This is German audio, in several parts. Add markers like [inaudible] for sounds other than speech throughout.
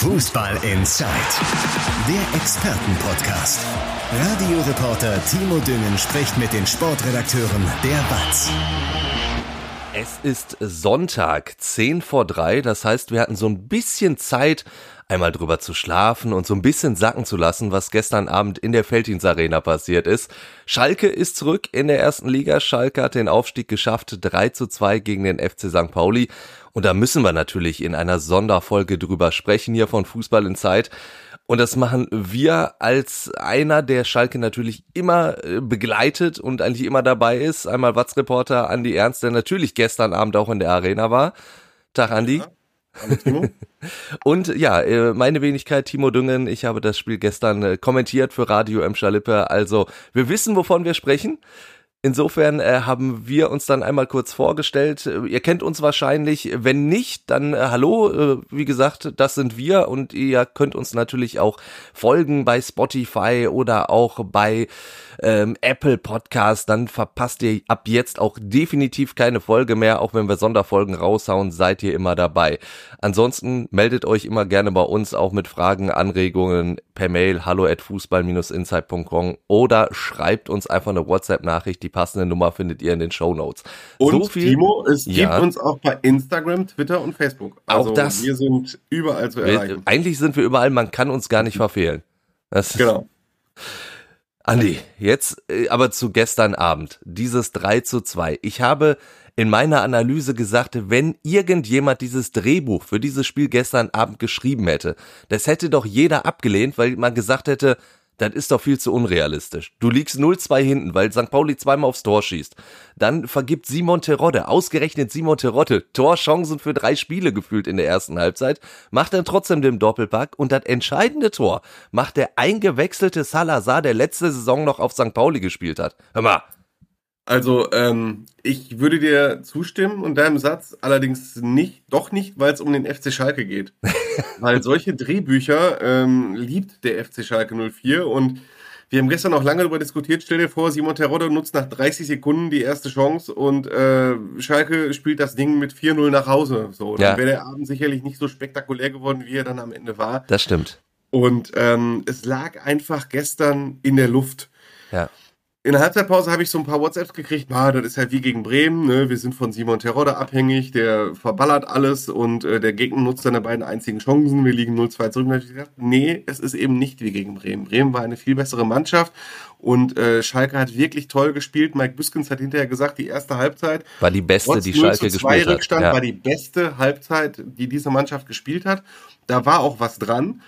Fußball Inside, der Expertenpodcast. Radioreporter Timo Düngen spricht mit den Sportredakteuren der BATS. Es ist Sonntag, 10 vor 3, das heißt, wir hatten so ein bisschen Zeit, einmal drüber zu schlafen und so ein bisschen sacken zu lassen, was gestern Abend in der Feldins Arena passiert ist. Schalke ist zurück in der ersten Liga. Schalke hat den Aufstieg geschafft, 3 zu 2 gegen den FC St. Pauli. Und da müssen wir natürlich in einer Sonderfolge drüber sprechen hier von Fußball in Zeit. Und das machen wir als einer, der Schalke natürlich immer äh, begleitet und eigentlich immer dabei ist. Einmal Watz-Reporter Andi Ernst, der natürlich gestern Abend auch in der Arena war. Tag, Andi. Ja. [laughs] Und ja, äh, meine Wenigkeit Timo Düngen, ich habe das Spiel gestern äh, kommentiert für Radio M. Schalippe. Also wir wissen, wovon wir sprechen. Insofern äh, haben wir uns dann einmal kurz vorgestellt. Äh, ihr kennt uns wahrscheinlich. Wenn nicht, dann äh, hallo. Äh, wie gesagt, das sind wir und ihr könnt uns natürlich auch folgen bei Spotify oder auch bei ähm, Apple Podcast. Dann verpasst ihr ab jetzt auch definitiv keine Folge mehr. Auch wenn wir Sonderfolgen raushauen, seid ihr immer dabei. Ansonsten meldet euch immer gerne bei uns auch mit Fragen, Anregungen per Mail hallo at fußball-insight.com oder schreibt uns einfach eine WhatsApp-Nachricht passende Nummer findet ihr in den Show Notes. Und so viel, Timo, es ja. gibt uns auch bei Instagram, Twitter und Facebook. Also auch das. Wir sind überall zu erreichen. Eigentlich sind wir überall, man kann uns gar nicht verfehlen. Das genau. Andi, jetzt äh, aber zu gestern Abend, dieses 3 zu 2. Ich habe in meiner Analyse gesagt, wenn irgendjemand dieses Drehbuch für dieses Spiel gestern Abend geschrieben hätte, das hätte doch jeder abgelehnt, weil man gesagt hätte, das ist doch viel zu unrealistisch. Du liegst 0-2 hinten, weil St. Pauli zweimal aufs Tor schießt. Dann vergibt Simon Terodde, ausgerechnet Simon Terodde, Torchancen für drei Spiele gefühlt in der ersten Halbzeit, macht dann trotzdem den Doppelpack und das entscheidende Tor macht der eingewechselte Salazar, der letzte Saison noch auf St. Pauli gespielt hat. Hör mal, also, ähm, ich würde dir zustimmen und deinem Satz allerdings nicht, doch nicht, weil es um den FC Schalke geht. [laughs] weil solche Drehbücher ähm, liebt der FC Schalke 04 und wir haben gestern auch lange darüber diskutiert. Stell dir vor, Simon Terodde nutzt nach 30 Sekunden die erste Chance und äh, Schalke spielt das Ding mit 4-0 nach Hause. So, dann ja. wäre der Abend sicherlich nicht so spektakulär geworden, wie er dann am Ende war. Das stimmt. Und ähm, es lag einfach gestern in der Luft. Ja in der Halbzeitpause habe ich so ein paar WhatsApps gekriegt, ah, das ist halt wie gegen Bremen, ne? wir sind von Simon Terodde abhängig, der verballert alles und äh, der Gegner nutzt seine beiden einzigen Chancen, wir liegen 0-2 zurück. Und ich gesagt, nee, es ist eben nicht wie gegen Bremen. Bremen war eine viel bessere Mannschaft und äh, Schalke hat wirklich toll gespielt. Mike Büskens hat hinterher gesagt, die erste Halbzeit war die beste, die Schalke gespielt hat. Rückstand ja. war die beste Halbzeit, die diese Mannschaft gespielt hat. Da war auch was dran.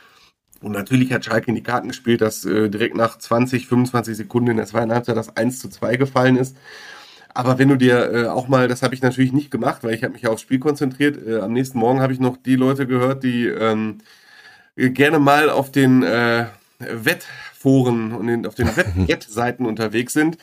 Und natürlich hat Schalke in die Karten gespielt, dass äh, direkt nach 20, 25 Sekunden in der zweiten Halbzeit das 1 zu 2 gefallen ist. Aber wenn du dir äh, auch mal, das habe ich natürlich nicht gemacht, weil ich habe mich aufs Spiel konzentriert. Äh, am nächsten Morgen habe ich noch die Leute gehört, die ähm, gerne mal auf den äh, Wettforen und den, auf den [laughs] Wettseiten unterwegs sind.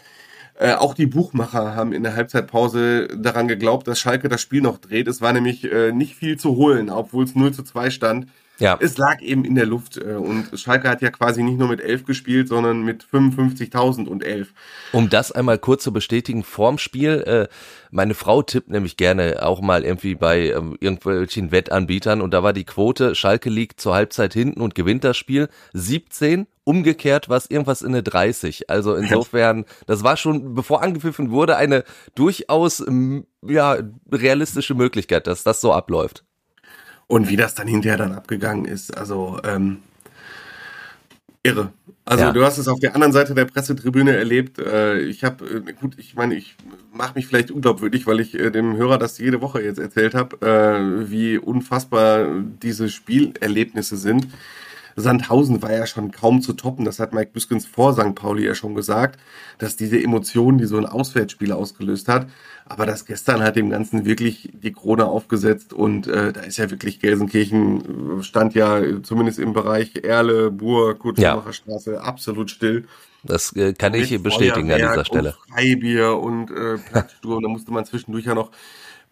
Äh, auch die Buchmacher haben in der Halbzeitpause daran geglaubt, dass Schalke das Spiel noch dreht. Es war nämlich äh, nicht viel zu holen, obwohl es 0 zu 2 stand. Ja. Es lag eben in der Luft äh, und Schalke hat ja quasi nicht nur mit elf gespielt, sondern mit 55.000 und elf. Um das einmal kurz zu bestätigen, vorm Spiel, äh, meine Frau tippt nämlich gerne auch mal irgendwie bei ähm, irgendwelchen Wettanbietern und da war die Quote, Schalke liegt zur Halbzeit hinten und gewinnt das Spiel 17 umgekehrt war es irgendwas in der 30. Also insofern, das war schon, bevor angepfiffen wurde, eine durchaus ja, realistische Möglichkeit, dass das so abläuft. Und wie das dann hinterher dann abgegangen ist, also ähm, irre. Also ja. du hast es auf der anderen Seite der Pressetribüne erlebt. Äh, ich habe, äh, gut, ich meine, ich mache mich vielleicht unglaubwürdig, weil ich äh, dem Hörer das jede Woche jetzt erzählt habe, wie unfassbar diese Spielerlebnisse sind. Sandhausen war ja schon kaum zu toppen. Das hat Mike Büskens vor St. Pauli ja schon gesagt, dass diese Emotionen, die so ein Auswärtsspiel ausgelöst hat, aber das gestern hat dem Ganzen wirklich die Krone aufgesetzt und äh, da ist ja wirklich Gelsenkirchen, stand ja zumindest im Bereich Erle, Bur, Kutschmacher Straße absolut still. Das äh, kann ich hier bestätigen an dieser Stelle. Und Freibier und äh, Platzsturm, da musste man zwischendurch ja noch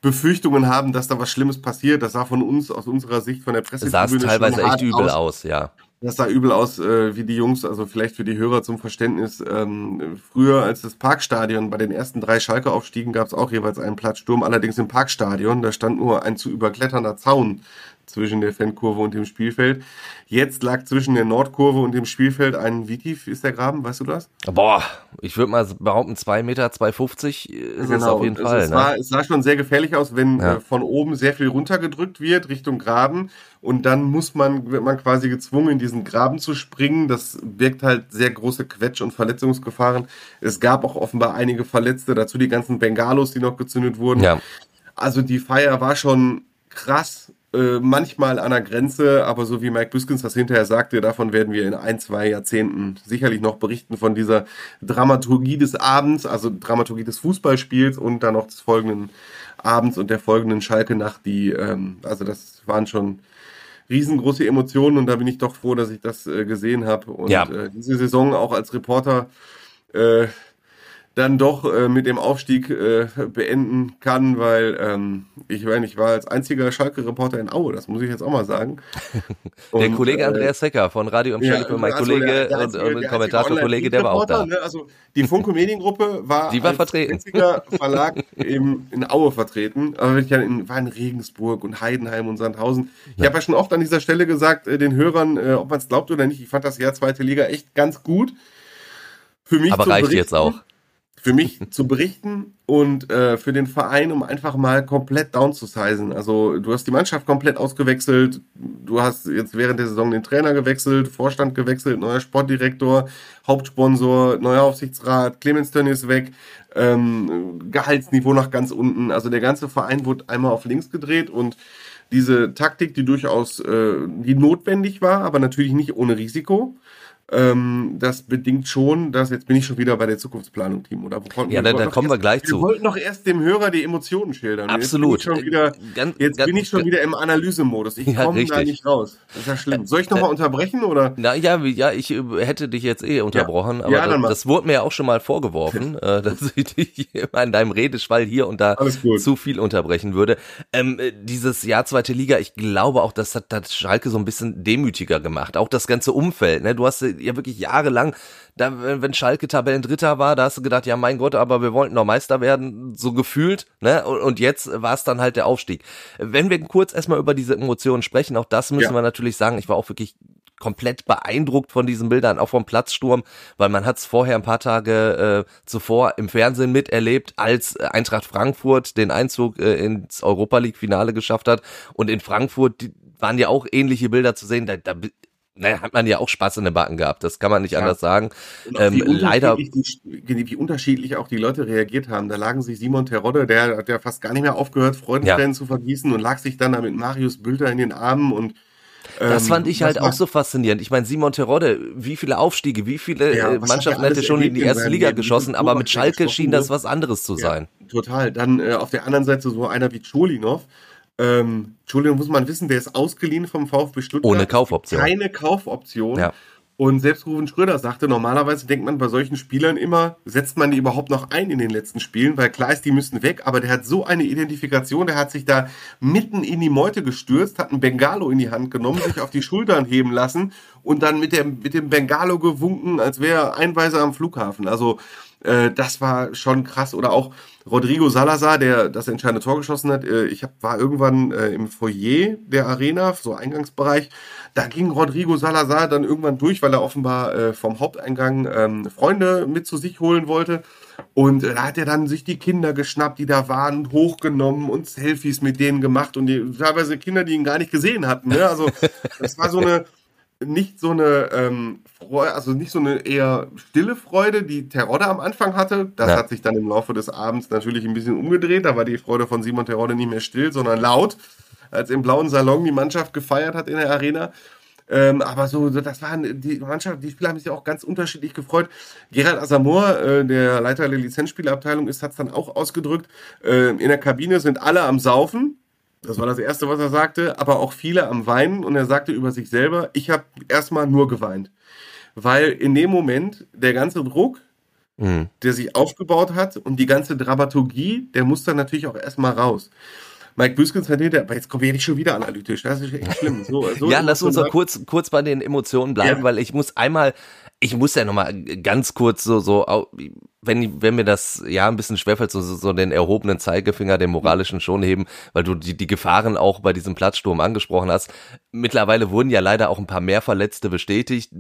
Befürchtungen haben, dass da was Schlimmes passiert. Das sah von uns, aus unserer Sicht, von der Presse. Sah teilweise echt übel aus. aus, ja. Das sah übel aus, äh, wie die Jungs, also vielleicht für die Hörer zum Verständnis. Ähm, früher als das Parkstadion, bei den ersten drei Schalke-Aufstiegen gab es auch jeweils einen Platzsturm, allerdings im Parkstadion, da stand nur ein zu überkletternder Zaun zwischen der Fankurve und dem Spielfeld. Jetzt lag zwischen der Nordkurve und dem Spielfeld ein, wie tief ist der Graben, weißt du das? Boah, ich würde mal behaupten, zwei Meter, 2,50 ist genau. es auf jeden also Fall. Es, ne? war, es sah schon sehr gefährlich aus, wenn ja. äh, von oben sehr viel runtergedrückt wird Richtung Graben und dann muss man, wird man quasi gezwungen, in diesen Graben zu springen. Das birgt halt sehr große Quetsch- und Verletzungsgefahren. Es gab auch offenbar einige Verletzte, dazu die ganzen Bengalos, die noch gezündet wurden. Ja. Also die Feier war schon krass, äh, manchmal an der Grenze, aber so wie Mike Büskens das hinterher sagte, davon werden wir in ein, zwei Jahrzehnten sicherlich noch berichten von dieser Dramaturgie des Abends, also Dramaturgie des Fußballspiels und dann noch des folgenden Abends und der folgenden Schalke-Nacht, die, ähm, also das waren schon riesengroße Emotionen und da bin ich doch froh, dass ich das äh, gesehen habe und ja. äh, diese Saison auch als Reporter äh, dann doch äh, mit dem Aufstieg äh, beenden kann, weil ähm, ich meine, ich war als einziger Schalke-Reporter in Aue, das muss ich jetzt auch mal sagen. [laughs] Und, der Kollege äh, Andreas Hecker von Radio im ja, mein also Kollege der, der einzige, und, und Kommentator-Kollege, der war auch da. Ne? Also die Funke Mediengruppe war, die war als vertreten. einziger [laughs] Verlag im, in Aue vertreten, aber ich in, war in Regensburg und Heidenheim und Sandhausen. Ich ja. habe ja schon oft an dieser Stelle gesagt, äh, den Hörern, äh, ob man es glaubt oder nicht, ich fand das Jahr zweite Liga echt ganz gut. Für mich aber reicht jetzt auch für mich zu berichten und äh, für den Verein, um einfach mal komplett down zu sizen. Also du hast die Mannschaft komplett ausgewechselt, du hast jetzt während der Saison den Trainer gewechselt, Vorstand gewechselt, neuer Sportdirektor, Hauptsponsor, neuer Aufsichtsrat, Clemens Tönny ist weg, ähm, Gehaltsniveau nach ganz unten. Also der ganze Verein wurde einmal auf links gedreht und diese Taktik, die durchaus äh, die notwendig war, aber natürlich nicht ohne Risiko, ähm, das bedingt schon, dass jetzt bin ich schon wieder bei der Zukunftsplanung, Team. Oder wo ja, da, da kommen wir gleich wir zu. Wir wollten noch erst dem Hörer die Emotionen schildern. Absolut. Jetzt bin ich schon wieder, ganz, jetzt ganz, bin ich schon wieder im Analysemodus. Ich [laughs] ja, komme da nicht raus. Das ist ja schlimm. Soll ich nochmal unterbrechen oder? Na ja, ja, ich äh, hätte dich jetzt eh unterbrochen, ja. aber ja, das, das, wurde mir ja auch schon mal vorgeworfen, [laughs] äh, dass ich dich in deinem Redeschwall hier und da zu viel unterbrechen würde. Ähm, äh, dieses Jahr zweite Liga, ich glaube auch, das hat, hat Schalke so ein bisschen demütiger gemacht. Auch das ganze Umfeld. Ne? Du hast ja wirklich jahrelang, da, wenn Schalke Tabellendritter war, da hast du gedacht, ja mein Gott, aber wir wollten noch Meister werden, so gefühlt, ne? Und jetzt war es dann halt der Aufstieg. Wenn wir kurz erstmal über diese Emotionen sprechen, auch das müssen ja. wir natürlich sagen, ich war auch wirklich komplett beeindruckt von diesen Bildern, auch vom Platzsturm, weil man hat es vorher ein paar Tage äh, zuvor im Fernsehen miterlebt, als Eintracht Frankfurt den Einzug äh, ins Europa League Finale geschafft hat und in Frankfurt die, waren ja auch ähnliche Bilder zu sehen. Da, da naja, hat man ja auch Spaß in den Backen gehabt, das kann man nicht ja. anders sagen. Ähm, leider. Die, wie unterschiedlich auch die Leute reagiert haben. Da lagen sich Simon Terodde, der hat ja fast gar nicht mehr aufgehört, Freudentränen ja. zu vergießen und lag sich dann da mit Marius Bülter in den Armen und das ähm, fand ich halt auch so faszinierend. Ich meine, Simon Terodde, wie viele Aufstiege, wie viele ja, äh, Mannschaften hätte schon in die erste Liga geschossen, aber mit Schalke schien das was anderes zu sein. Ja, total. Dann äh, auf der anderen Seite so einer wie Cholinov, ähm, Entschuldigung, muss man wissen, der ist ausgeliehen vom VfB Stuttgart. Ohne Kaufoption. Keine Kaufoption. Ja. Und selbst Ruven Schröder sagte, normalerweise denkt man bei solchen Spielern immer, setzt man die überhaupt noch ein in den letzten Spielen, weil klar ist, die müssen weg, aber der hat so eine Identifikation, der hat sich da mitten in die Meute gestürzt, hat ein Bengalo in die Hand genommen, sich auf die Schultern heben lassen und dann mit dem, mit dem Bengalo gewunken, als wäre er Einweiser am Flughafen. Also äh, das war schon krass. Oder auch Rodrigo Salazar, der das entscheidende Tor geschossen hat. Äh, ich hab, war irgendwann äh, im Foyer der Arena, so Eingangsbereich. Da ging Rodrigo Salazar dann irgendwann durch, weil er offenbar äh, vom Haupteingang ähm, Freunde mit zu sich holen wollte. Und äh, da hat er dann sich die Kinder geschnappt, die da waren, hochgenommen und Selfies mit denen gemacht und die, teilweise Kinder, die ihn gar nicht gesehen hatten. Ne? Also das war so eine nicht so eine ähm, Freude, also nicht so eine eher stille Freude, die Terodde am Anfang hatte. Das ja. hat sich dann im Laufe des Abends natürlich ein bisschen umgedreht. Da war die Freude von Simon Terodde nicht mehr still, sondern laut, als im blauen Salon die Mannschaft gefeiert hat in der Arena. Ähm, aber so, das waren die Mannschaft, die Spieler haben sich auch ganz unterschiedlich gefreut. Gerald Asamoah, äh, der Leiter der Lizenzspielerabteilung ist, hat es dann auch ausgedrückt. Äh, in der Kabine sind alle am Saufen das war das Erste, was er sagte, aber auch viele am Weinen und er sagte über sich selber, ich habe erstmal nur geweint. Weil in dem Moment der ganze Druck, mhm. der sich aufgebaut hat und die ganze Dramaturgie, der muss dann natürlich auch erstmal raus. Mike Büskens hat aber jetzt kommen wir nicht schon wieder analytisch. Das ist echt schlimm. So, so ja, lass uns doch kurz, kurz bei den Emotionen bleiben, ja. weil ich muss einmal ich muss ja nochmal ganz kurz so, so, wenn, wenn mir das ja ein bisschen schwerfällt, so, so den erhobenen Zeigefinger, den moralischen schon heben, weil du die, die Gefahren auch bei diesem Platzsturm angesprochen hast. Mittlerweile wurden ja leider auch ein paar mehr Verletzte bestätigt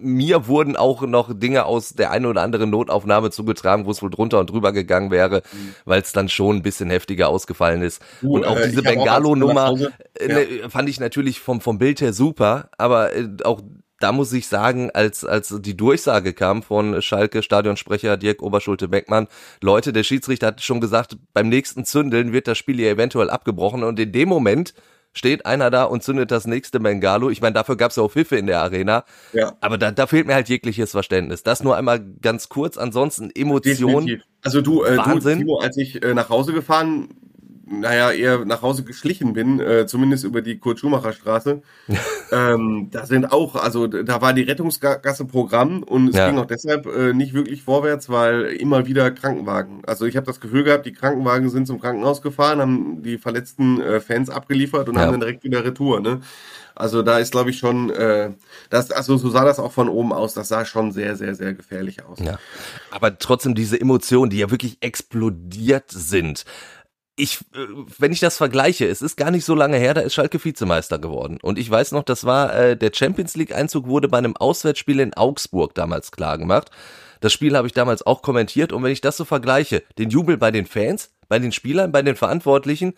mir wurden auch noch Dinge aus der einen oder anderen Notaufnahme zugetragen, wo es wohl drunter und drüber gegangen wäre, mhm. weil es dann schon ein bisschen heftiger ausgefallen ist. Uh, und auch äh, diese Bengalo-Nummer äh, ne, ja. fand ich natürlich vom, vom Bild her super, aber äh, auch da muss ich sagen, als, als die Durchsage kam von Schalke Stadionsprecher Dirk Oberschulte-Beckmann, Leute, der Schiedsrichter hat schon gesagt, beim nächsten Zündeln wird das Spiel ja eventuell abgebrochen und in dem Moment steht einer da und zündet das nächste Bengalo. Ich meine, dafür gab es ja auch Pfiffe in der Arena. Ja. Aber da, da fehlt mir halt jegliches Verständnis. Das nur einmal ganz kurz. Ansonsten Emotionen. Also du, äh, Wahnsinn. du, Timo, als ich äh, nach Hause gefahren naja, eher nach Hause geschlichen bin, äh, zumindest über die Kurt-Schumacher-Straße. [laughs] ähm, da sind auch, also da war die Rettungsgasse Programm und es ja. ging auch deshalb äh, nicht wirklich vorwärts, weil immer wieder Krankenwagen. Also ich habe das Gefühl gehabt, die Krankenwagen sind zum Krankenhaus gefahren, haben die verletzten äh, Fans abgeliefert und ja. haben dann direkt wieder Retour. Ne? Also da ist, glaube ich, schon, äh, das, also so sah das auch von oben aus. Das sah schon sehr, sehr, sehr gefährlich aus. Ja. Aber trotzdem diese Emotionen, die ja wirklich explodiert sind ich, äh, wenn ich das vergleiche, es ist gar nicht so lange her, da ist Schalke Vizemeister geworden. Und ich weiß noch, das war äh, der Champions League Einzug wurde bei einem Auswärtsspiel in Augsburg damals klar gemacht. Das Spiel habe ich damals auch kommentiert und wenn ich das so vergleiche, den Jubel bei den Fans, bei den Spielern, bei den Verantwortlichen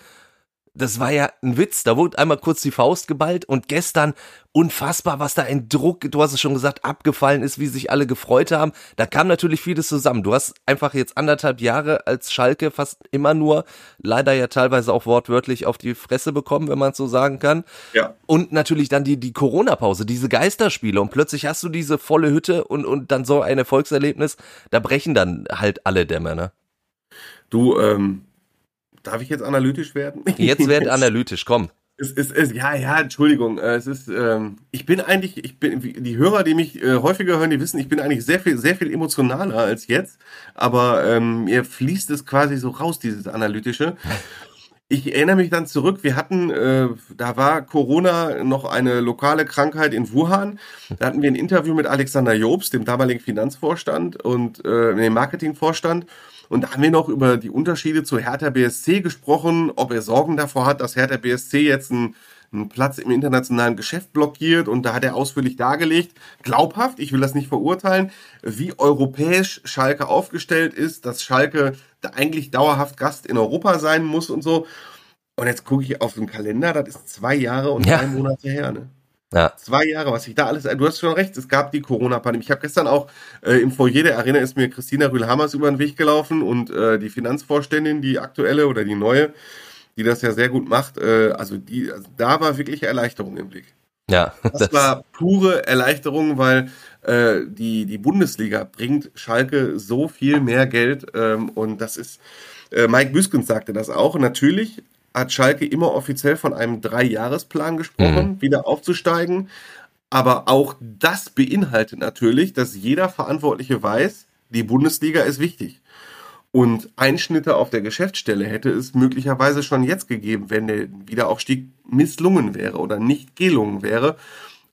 das war ja ein Witz. Da wurde einmal kurz die Faust geballt und gestern unfassbar, was da ein Druck, du hast es schon gesagt, abgefallen ist, wie sich alle gefreut haben. Da kam natürlich vieles zusammen. Du hast einfach jetzt anderthalb Jahre als Schalke fast immer nur, leider ja teilweise auch wortwörtlich auf die Fresse bekommen, wenn man es so sagen kann. Ja. Und natürlich dann die, die Corona-Pause, diese Geisterspiele und plötzlich hast du diese volle Hütte und, und dann so ein Erfolgserlebnis. Da brechen dann halt alle Dämme, ne? Du, ähm, Darf ich jetzt analytisch werden? [laughs] Jetzt werd analytisch, komm. Es ist, es, ja, ja, Entschuldigung. Äh, es ist, ähm, ich bin eigentlich, ich bin, die Hörer, die mich äh, häufiger hören, die wissen, ich bin eigentlich sehr viel, sehr viel emotionaler als jetzt. Aber ähm, mir fließt es quasi so raus, dieses analytische. Ich erinnere mich dann zurück, wir hatten, äh, da war Corona noch eine lokale Krankheit in Wuhan. Da hatten wir ein Interview mit Alexander Jobs, dem damaligen Finanzvorstand und äh, dem Marketingvorstand. Und da haben wir noch über die Unterschiede zu Hertha BSC gesprochen, ob er Sorgen davor hat, dass Hertha BSC jetzt einen, einen Platz im internationalen Geschäft blockiert. Und da hat er ausführlich dargelegt, glaubhaft, ich will das nicht verurteilen, wie europäisch Schalke aufgestellt ist, dass Schalke da eigentlich dauerhaft Gast in Europa sein muss und so. Und jetzt gucke ich auf den Kalender, das ist zwei Jahre und ja. drei Monate her. Ne? Ja. Zwei Jahre, was ich da alles, du hast schon recht, es gab die Corona-Pandemie. Ich habe gestern auch äh, im Foyer der Arena ist mir Christina Rühl-Hammers über den Weg gelaufen und äh, die Finanzvorständin, die aktuelle oder die neue, die das ja sehr gut macht, äh, also die, also da war wirklich Erleichterung im Blick. Ja. Das, das war pure Erleichterung, weil äh, die, die Bundesliga bringt Schalke so viel mehr Geld ähm, und das ist, äh, Mike Büskens sagte das auch. Natürlich hat Schalke immer offiziell von einem Dreijahresplan gesprochen, mhm. wieder aufzusteigen. Aber auch das beinhaltet natürlich, dass jeder Verantwortliche weiß, die Bundesliga ist wichtig. Und Einschnitte auf der Geschäftsstelle hätte es möglicherweise schon jetzt gegeben, wenn der Wiederaufstieg misslungen wäre oder nicht gelungen wäre.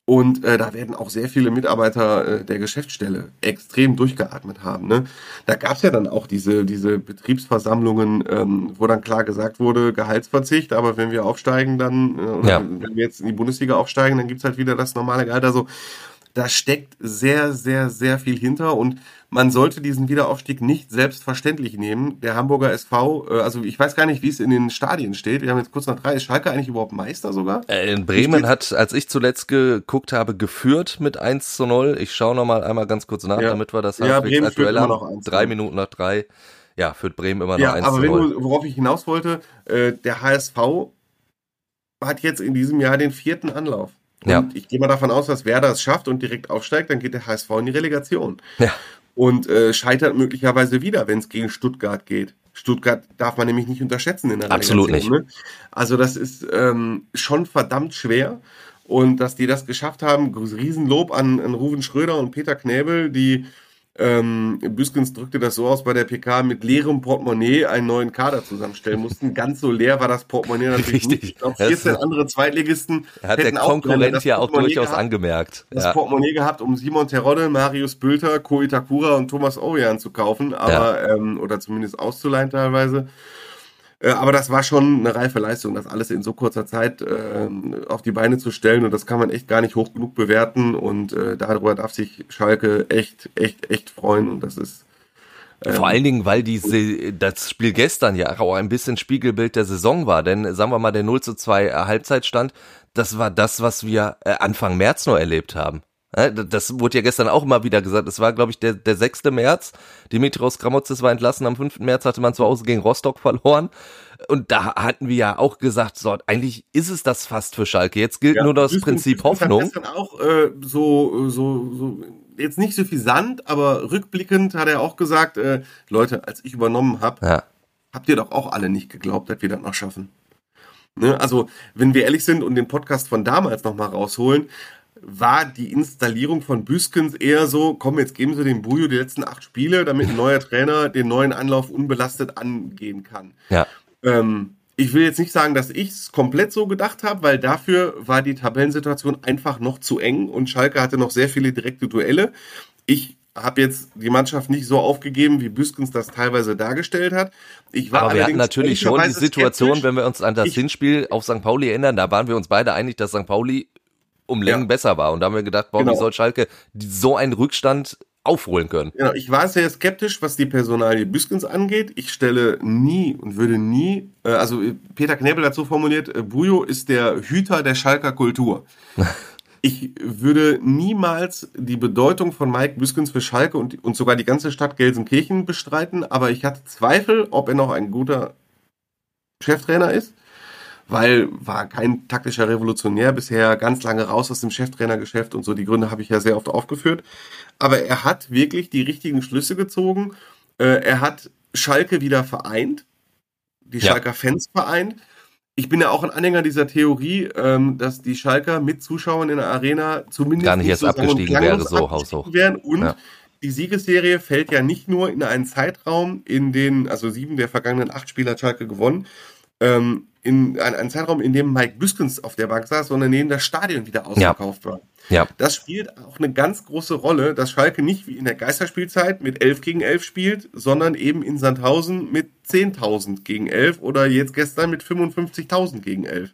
Und äh, da werden auch sehr viele Mitarbeiter äh, der Geschäftsstelle extrem durchgeatmet haben. Ne? Da gab es ja dann auch diese, diese Betriebsversammlungen, ähm, wo dann klar gesagt wurde, Gehaltsverzicht, aber wenn wir aufsteigen, dann, äh, ja. wenn wir jetzt in die Bundesliga aufsteigen, dann gibt's halt wieder das normale Gehalt. Also da steckt sehr, sehr, sehr viel hinter und man sollte diesen Wiederaufstieg nicht selbstverständlich nehmen. Der Hamburger SV, äh, also ich weiß gar nicht, wie es in den Stadien steht. Wir haben jetzt kurz nach drei. Ist Schalke eigentlich überhaupt Meister sogar? Äh, in Bremen hat, als ich zuletzt geguckt habe, geführt mit 1 zu 0. Ich schaue noch mal einmal ganz kurz nach, ja. damit wir das ja, Bremen aktuell haben. Noch eins, drei Minuten nach drei. Ja, führt Bremen immer noch ja, 1 aber zu 0. wenn du, worauf ich hinaus wollte, äh, der HSV hat jetzt in diesem Jahr den vierten Anlauf. Und ja. ich gehe mal davon aus, dass Werder es schafft und direkt aufsteigt, dann geht der HSV in die Relegation. Ja und äh, scheitert möglicherweise wieder, wenn es gegen Stuttgart geht. Stuttgart darf man nämlich nicht unterschätzen in der Absolut nicht. Ne? Also das ist ähm, schon verdammt schwer. Und dass die das geschafft haben, Riesenlob an, an Ruven Schröder und Peter Knäbel, die ähm, Büskens drückte das so aus bei der PK, mit leerem Portemonnaie einen neuen Kader zusammenstellen mussten. Ganz so leer war das Portemonnaie natürlich Richtig. nicht. Ich glaube, 14 andere Zweitligisten Hat der hätten auch gerne Konkurrent das ja auch durchaus gehabt, angemerkt. das Ja. Portemonnaie gehabt, um Simon Terodde, Marius Bülter, Ko Itakura und Thomas Orian zu kaufen, aber ähm, oder zumindest auszuleihen teilweise. Äh, Aber das war schon eine reife Leistung, das alles in so kurzer Zeit ähm, auf die Beine zu stellen und das kann man echt gar nicht hoch genug bewerten und äh, darüber darf sich Schalke echt, echt, echt freuen und das ist Vor allen Dingen, weil diese, das Spiel gestern ja auch ein bisschen Spiegelbild der Saison war. Denn sagen wir mal, der 0 zu 2 Halbzeitstand, das war das, was wir äh, Anfang März nur erlebt haben. Das wurde ja gestern auch immer wieder gesagt. Es war, glaube ich, der, der 6. März. Dimitrios Gramotzes war entlassen. Am 5. März hatte man zu Hause gegen Rostock verloren. Und da hatten wir ja auch gesagt, so, eigentlich ist es das fast für Schalke. Jetzt gilt Ja, nur das Duisburg- Prinzip Hoffnung. Hat gestern auch äh, so, so, so, jetzt nicht so suffisant, aber rückblickend hat er auch gesagt, äh, Leute, als ich übernommen habe, Ja. habt ihr doch auch alle nicht geglaubt, dass wir das noch schaffen. Ne? Also, wenn wir ehrlich sind und den Podcast von damals nochmal rausholen, war die Installierung von Büskens eher so, komm, jetzt geben sie dem Bujo die letzten acht Spiele, damit ein neuer Trainer den neuen Anlauf unbelastet angehen kann. Ja. Ähm, ich will jetzt nicht sagen, dass ich es komplett so gedacht habe, weil dafür war die Tabellensituation einfach noch zu eng und Schalke hatte noch sehr viele direkte Duelle. Ich habe jetzt die Mannschaft nicht so aufgegeben, wie Büskens das teilweise dargestellt hat. Ich war Aber wir hatten natürlich schon die Situation, skeptisch. wenn wir uns an das Ich- Hinspiel auf St. Pauli erinnern, da waren wir uns beide einig, dass St. Pauli um Längen Ja. besser war. Und da haben wir gedacht, boah, Genau. soll Schalke so einen Rückstand aufholen können? Genau, ich war sehr skeptisch, was die Personalie Büskens angeht. Ich stelle nie und würde nie, äh, also äh, Peter Knebel hat so formuliert, äh, Bujo ist der Hüter der Schalker Kultur. [laughs] Ich würde niemals die Bedeutung von Mike Büskens für Schalke und, und sogar die ganze Stadt Gelsenkirchen bestreiten, aber ich hatte Zweifel, ob er noch ein guter Cheftrainer ist, weil war kein taktischer Revolutionär bisher, ganz lange raus aus dem Cheftrainergeschäft und so, die Gründe habe ich ja sehr oft aufgeführt. Aber er hat wirklich die richtigen Schlüsse gezogen. Äh, er hat Schalke wieder vereint, die Ja. Schalker Fans vereint. Ich bin ja auch ein Anhänger dieser Theorie, ähm, dass die Schalker mit Zuschauern in der Arena zumindest Gar nicht erst so sang- und abgestiegen wäre, so haushoch. wären. Und Ja. die Siegesserie fällt ja nicht nur in einen Zeitraum, in den, also sieben der vergangenen acht Spiele hat Schalke gewonnen, ähm, in einen, einen Zeitraum, in dem Mike Büskens auf der Bank saß, sondern in dem das Stadion wieder ausverkauft war. Ja. Das spielt auch eine ganz große Rolle, dass Schalke nicht wie in der Geisterspielzeit mit 11 gegen 11 spielt, sondern eben in Sandhausen mit 10.000 gegen 11 oder jetzt gestern mit 55.000 gegen 11.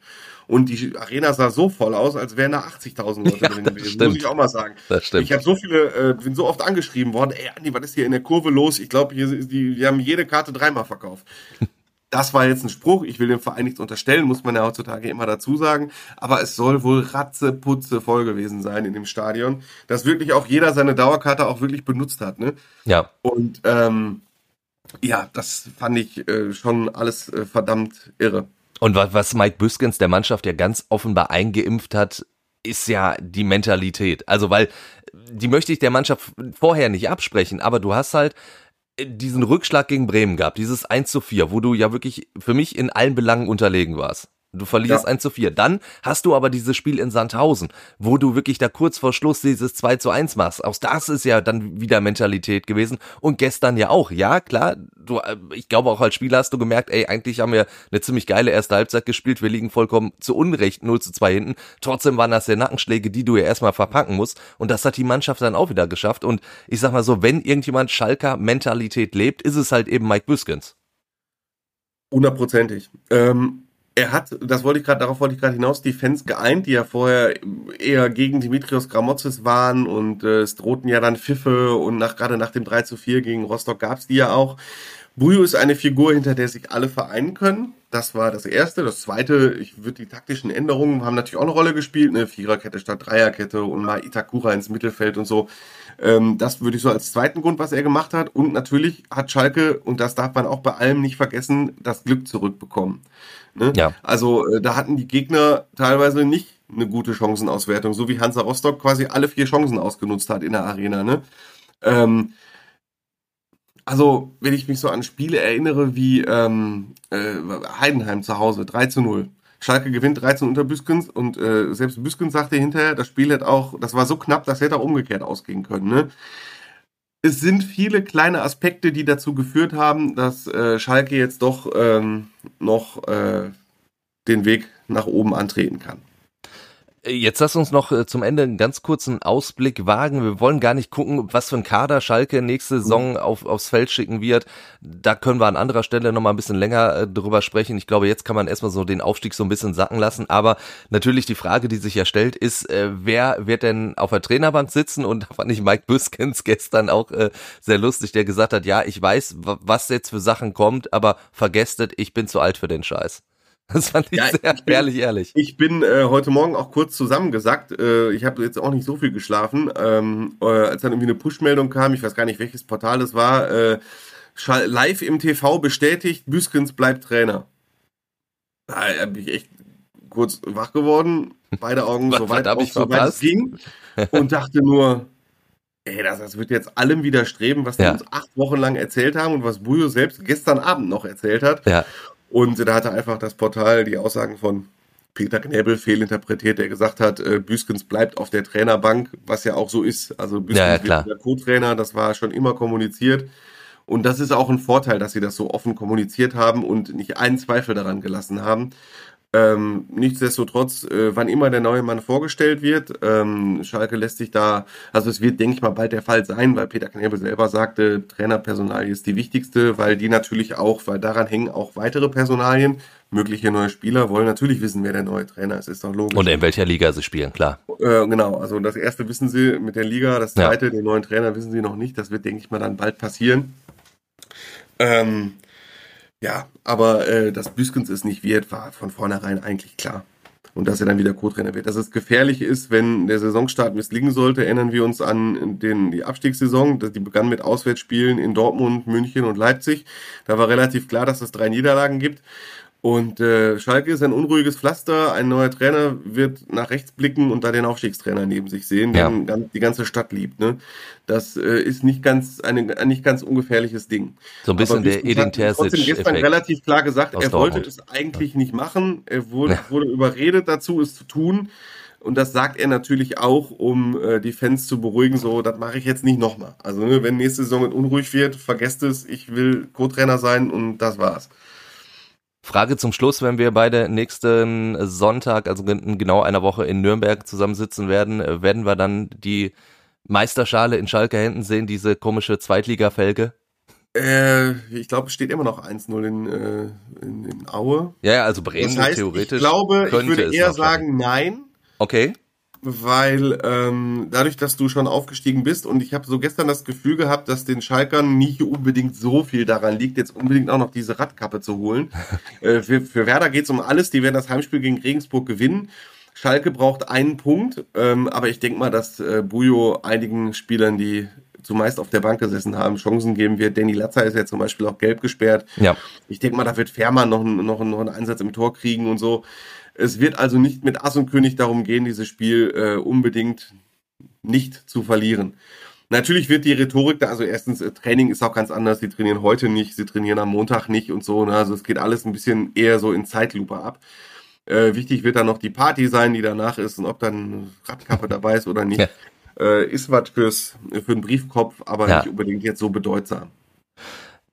Und die Arena sah so voll aus, als wären da 80.000 Leute [laughs] Ja, drin das gewesen. stimmt. Muss ich auch mal sagen. Das stimmt. Ich habe so viele, äh, bin so oft angeschrieben worden, ey Andi, was ist hier in der Kurve los? Ich glaube, hier die, wir haben jede Karte dreimal verkauft. [laughs] Das war jetzt ein Spruch, ich will dem Verein nichts unterstellen, muss man ja heutzutage immer dazu sagen, aber es soll wohl ratzeputze voll gewesen sein in dem Stadion, dass wirklich auch jeder seine Dauerkarte auch wirklich benutzt hat, ne? Ja. Und ähm, ja, das fand ich äh, schon alles äh, verdammt irre. Und wa- was Mike Büskens der Mannschaft ja ganz offenbar eingeimpft hat, ist ja die Mentalität. Also, weil die möchte ich der Mannschaft vorher nicht absprechen, aber du hast halt diesen Rückschlag gegen Bremen gehabt, dieses 1 zu 4, wo du ja wirklich für mich in allen Belangen unterlegen warst. Du verlierst Ja. 1 zu 4. Dann hast du aber dieses Spiel in Sandhausen, wo du wirklich da kurz vor Schluss dieses 2 zu 1 machst. Auch das ist ja dann wieder Mentalität gewesen. Und gestern ja auch. Ja, klar, du, äh, ich glaube auch als Spieler hast du gemerkt, ey, eigentlich haben wir eine ziemlich geile erste Halbzeit gespielt. Wir liegen vollkommen zu Unrecht 0 zu 2 hinten. Trotzdem waren das ja Nackenschläge, die du ja erstmal verpacken musst. Und das hat die Mannschaft dann auch wieder geschafft. Und ich sag mal so, wenn irgendjemand Schalker Mentalität lebt, ist es halt eben Mike Büskens. Hundertprozentig. Ähm, er hat, das wollte ich gerade, darauf wollte ich gerade hinaus, die Fans geeint, die ja vorher eher gegen Dimitrios Gramotzes waren und äh, es drohten ja dann Pfiffe und nach, gerade nach dem 3 zu 4 gegen Rostock gab es die ja auch. Bujo ist eine Figur, hinter der sich alle vereinen können. Das war das Erste. Das Zweite, ich würde die taktischen Änderungen haben natürlich auch eine Rolle gespielt. Eine Viererkette statt Dreierkette und mal Itakura ins Mittelfeld und so. Ähm, das würde ich so als zweiten Grund, was er gemacht hat. Und natürlich hat Schalke, und das darf man auch bei allem nicht vergessen, das Glück zurückbekommen. Ne? Ja. Also äh, da hatten die Gegner teilweise nicht eine gute Chancenauswertung, so wie Hansa Rostock quasi alle vier Chancen ausgenutzt hat in der Arena. Ne? Ähm, also, wenn ich mich so an Spiele erinnere wie ähm, äh, Heidenheim zu Hause, 3 zu 0. Schalke gewinnt 13 unter Büskens und äh, selbst Büskens sagte hinterher, das Spiel hätte auch, das war so knapp, das hätte auch umgekehrt ausgehen können. Ne? Es sind viele kleine Aspekte, die dazu geführt haben, dass äh, Schalke jetzt doch ähm, noch äh, den Weg nach oben antreten kann. Jetzt lass uns noch äh, zum Ende einen ganz kurzen Ausblick wagen. Wir wollen gar nicht gucken, was für ein Kader Schalke nächste Saison auf, aufs Feld schicken wird. Da können wir an anderer Stelle noch mal ein bisschen länger äh, drüber sprechen. Ich glaube, jetzt kann man erstmal so den Aufstieg so ein bisschen sacken lassen. Aber natürlich die Frage, die sich ja stellt, ist, äh, wer wird denn auf der Trainerbank sitzen? Und [laughs] da fand ich Mike Büskens gestern auch sehr lustig, der gesagt hat, ja, ich weiß, was jetzt für Sachen kommt, aber vergesst es, ich bin zu alt für den Scheiß. Das fand ich ja, sehr ich bin, ehrlich, ehrlich. Ich bin äh, heute Morgen auch kurz zusammengesagt. Äh, ich habe jetzt auch nicht so viel geschlafen. Ähm, äh, als dann irgendwie eine Push-Meldung kam, ich weiß gar nicht, welches Portal es war, äh, live im TV bestätigt, Büskens bleibt Trainer. Da bin ich echt kurz wach geworden, beide Augen [laughs] so weit auf, so weit es ging und dachte nur, ey, das, das wird jetzt allem widerstreben, was ja. die uns acht Wochen lang erzählt haben und was Bujo selbst gestern Abend noch erzählt hat. Ja. Und da hatte einfach das Portal die Aussagen von Peter Knebel fehlinterpretiert, der gesagt hat, äh, Büskens bleibt auf der Trainerbank, was ja auch so ist. Also Büskens ja, ja, der Co-Trainer, das war schon immer kommuniziert. Und das ist auch ein Vorteil, dass sie das so offen kommuniziert haben und nicht einen Zweifel daran gelassen haben. Ähm, nichtsdestotrotz, äh, wann immer der neue Mann vorgestellt wird, ähm, Schalke lässt sich da, also es wird, denke ich mal, bald der Fall sein, weil Peter Knebel selber sagte, Trainerpersonal ist die wichtigste, weil die natürlich auch, weil daran hängen auch weitere Personalien, mögliche neue Spieler wollen natürlich wissen, wer der neue Trainer ist, ist doch logisch. Und in welcher Liga sie spielen, klar. Äh, genau, also das erste wissen sie mit der Liga, das zweite, ja. den neuen Trainer wissen sie noch nicht, das wird, denke ich mal, dann bald passieren. Ähm, ja, aber äh, dass Büskens es nicht wird, war von vornherein eigentlich klar. Und dass er dann wieder Co-Trainer wird. Dass es gefährlich ist, wenn der Saisonstart misslingen sollte, erinnern wir uns an den, die Abstiegssaison. Die begann mit Auswärtsspielen in Dortmund, München und Leipzig. Da war relativ klar, dass es drei Niederlagen gibt. Und äh, Schalke ist ein unruhiges Pflaster. Ein neuer Trainer wird nach rechts blicken und da den Aufstiegstrainer neben sich sehen, ja. den die ganze Stadt liebt. Ne? Das äh, ist nicht ganz eine, ein nicht ganz ungefährliches Ding. So ein bisschen der Edin Terzic. trotzdem gestern relativ klar gesagt, er Dortmund. wollte es eigentlich nicht machen. Er wurde, ja. wurde überredet dazu, es zu tun. Und das sagt er natürlich auch, um äh, die Fans zu beruhigen, so, das mache ich jetzt nicht nochmal. Also, ne, wenn nächste Saison unruhig wird, vergesst es, ich will Co-Trainer sein und das war's. Frage zum Schluss, wenn wir beide nächsten Sonntag, also in genau einer Woche in Nürnberg zusammensitzen werden, äh, werden wir dann die Meisterschale in Schalke Händen sehen, diese komische Zweitliga-Felge? Äh, ich glaube, es steht immer noch 1-0 in, äh, in, in, Aue. Ja, also Bremen das heißt, theoretisch. Ich glaube, ich würde eher sagen nein. Okay weil ähm, dadurch, dass du schon aufgestiegen bist und ich habe so gestern das Gefühl gehabt, dass den Schalkern nicht unbedingt so viel daran liegt, jetzt unbedingt auch noch diese Radkappe zu holen. [laughs] äh, für, für Werder geht's um alles, die werden das Heimspiel gegen Regensburg gewinnen. Schalke braucht einen Punkt, ähm, aber ich denke mal, dass äh, Bujo einigen Spielern, die zumeist auf der Bank gesessen haben, Chancen geben wird. Danny Latzer ist ja zum Beispiel auch gelb gesperrt. Ja. Ich denke mal, da wird Fährmann noch, noch, noch einen Einsatz im Tor kriegen und so. Es wird also nicht mit Ass und König darum gehen, dieses Spiel äh, unbedingt nicht zu verlieren. Natürlich wird die Rhetorik da, also erstens, äh, Training ist auch ganz anders. Sie trainieren heute nicht, sie trainieren am Montag nicht und so. Ne? Also es geht alles ein bisschen eher so in Zeitlupe ab. Äh, wichtig wird dann noch die Party sein, die danach ist und ob dann Radkappe dabei ist oder nicht. Ja. Äh, ist was fürs, für einen Briefkopf, aber ja. nicht unbedingt jetzt so bedeutsam.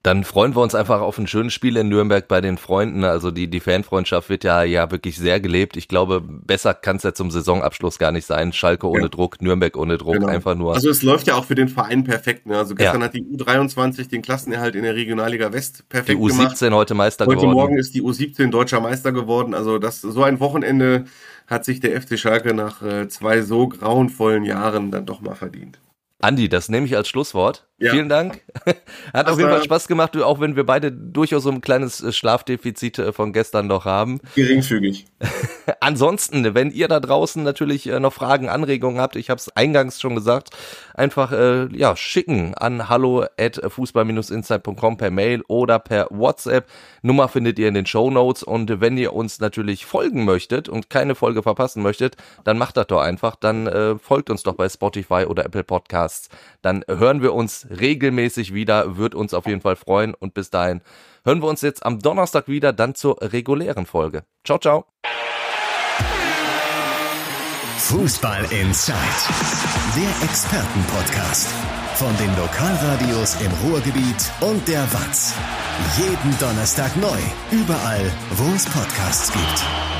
Dann freuen wir uns einfach auf ein schönes Spiel in Nürnberg bei den Freunden. Also die, die Fanfreundschaft wird ja, ja wirklich sehr gelebt. Ich glaube, besser kann es ja zum Saisonabschluss gar nicht sein. Schalke ohne ja. Druck, Nürnberg ohne Druck, genau. einfach nur. Also es läuft ja auch für den Verein perfekt. Ne? Also gestern ja. hat die U23 den Klassenerhalt in der Regionalliga West perfekt gemacht. Die U17 gemacht. heute Meister heute geworden. Heute Morgen ist die U17 deutscher Meister geworden. Also das so ein Wochenende hat sich der FC Schalke nach äh, zwei so grauenvollen Jahren dann doch mal verdient. Andi, das nehme ich als Schlusswort. Ja. Vielen Dank. [laughs] Hat auf jeden Fall Spaß gemacht, auch wenn wir beide durchaus so ein kleines äh, Schlafdefizit äh, von gestern noch haben. Geringfügig. [laughs] Ansonsten, wenn ihr da draußen natürlich äh, noch Fragen, Anregungen habt, ich habe es eingangs schon gesagt, einfach äh, ja schicken an hallo at fußball-insight.com per Mail oder per WhatsApp. Nummer findet ihr in den Show Notes und wenn ihr uns natürlich folgen möchtet und keine Folge verpassen möchtet, dann macht das doch einfach. Dann äh, folgt uns doch bei Spotify oder Apple Podcasts. Dann hören wir uns regelmäßig wieder. Wird uns auf jeden Fall freuen. Und bis dahin hören wir uns jetzt am Donnerstag wieder, dann zur regulären Folge. Ciao, ciao. Fußball Inside, der Expertenpodcast von den Lokalradios im Ruhrgebiet und der WAZ. Jeden Donnerstag neu, überall, wo es Podcasts gibt.